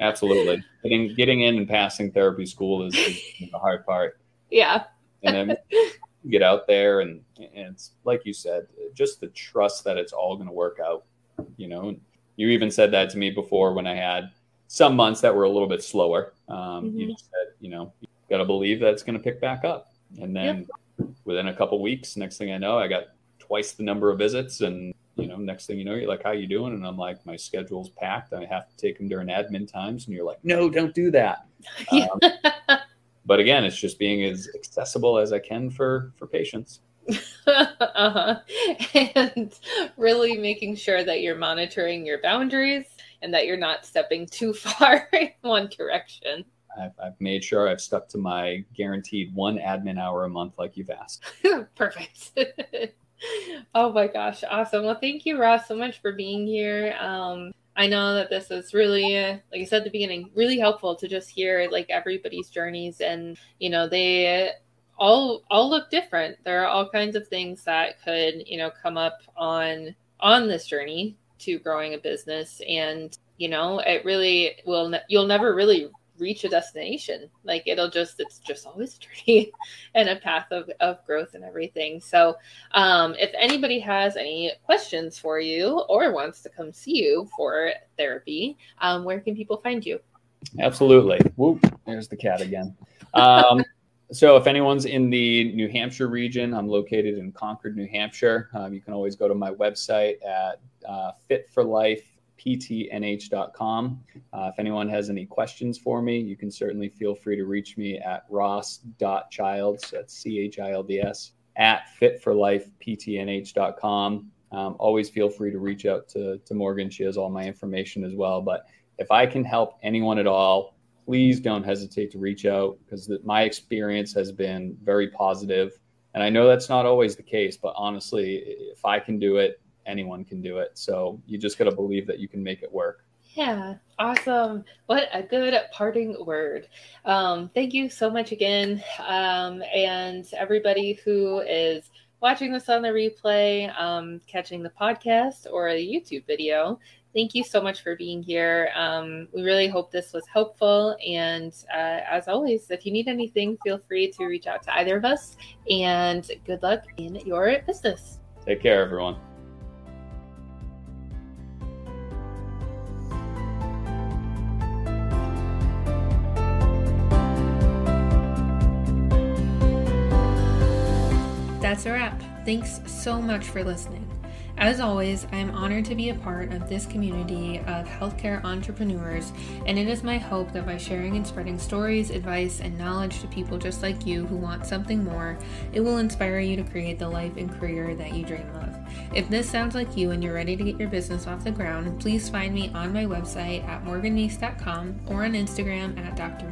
Absolutely. Getting getting in and passing therapy school is, is the hard part. Yeah. and then get out there and and it's like you said, just the trust that it's all going to work out. You know, you even said that to me before when I had some months that were a little bit slower. Um, mm-hmm. You said, you know, got to believe that it's going to pick back up. And then yep. within a couple weeks, next thing I know, I got twice the number of visits and you know, next thing you know, you're like, how you doing? And I'm like, my schedule's packed. I have to take them during admin times. And you're like, no, don't do that. Um, but again, it's just being as accessible as I can for, for patients. uh-huh. And really making sure that you're monitoring your boundaries and that you're not stepping too far in one direction. I've, I've, made sure I've stuck to my guaranteed one admin hour a month, like you've asked. Perfect oh my gosh, awesome. Well, thank you, Ross, so much for being here. Um, I know that this is really, like I said at the beginning, really helpful to just hear like everybody's journeys, and you know they all all look different. There are all kinds of things that could you know come up on on this journey to growing a business, and you know it really will. You'll never really reach a destination. Like it'll just it's just always a journey and a path of, of growth and everything. So um, if anybody has any questions for you or wants to come see you for therapy, um, where can people find you? Absolutely. Whoop, there's the cat again. Um, so if anyone's in the New Hampshire region, I'm located in Concord, New Hampshire. Um, you can always go to my website at uh, Fit for Life ptnh.com. Uh, if anyone has any questions for me, you can certainly feel free to reach me at ross.childs, that's C H I L D S, at fitforlifeptnh.com. Um, always feel free to reach out to, to Morgan. She has all my information as well. But if I can help anyone at all, please don't hesitate to reach out because my experience has been very positive. And I know that's not always the case, but honestly, if I can do it, anyone can do it. So you just got to believe that you can make it work. Yeah, awesome. What a good parting word. Um, thank you so much again. Um, and everybody who is watching this on the replay, um, catching the podcast or the YouTube video, thank you so much for being here. Um, we really hope this was helpful. And uh, as always, if you need anything, feel free to reach out to either of us. And good luck in your business. Take care, everyone. That's a wrap. Thanks so much for listening. As always, I am honored to be a part of this community of healthcare entrepreneurs, and it is my hope that by sharing and spreading stories, advice, and knowledge to people just like you who want something more, it will inspire you to create the life and career that you dream of. If this sounds like you and you're ready to get your business off the ground, please find me on my website at morganmeese.com or on Instagram at Dr.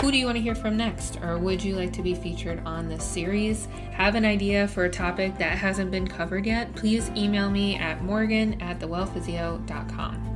Who do you want to hear from next? Or would you like to be featured on this series? Have an idea for a topic that hasn't been covered yet? Please email me at morgan at thewellphysio.com.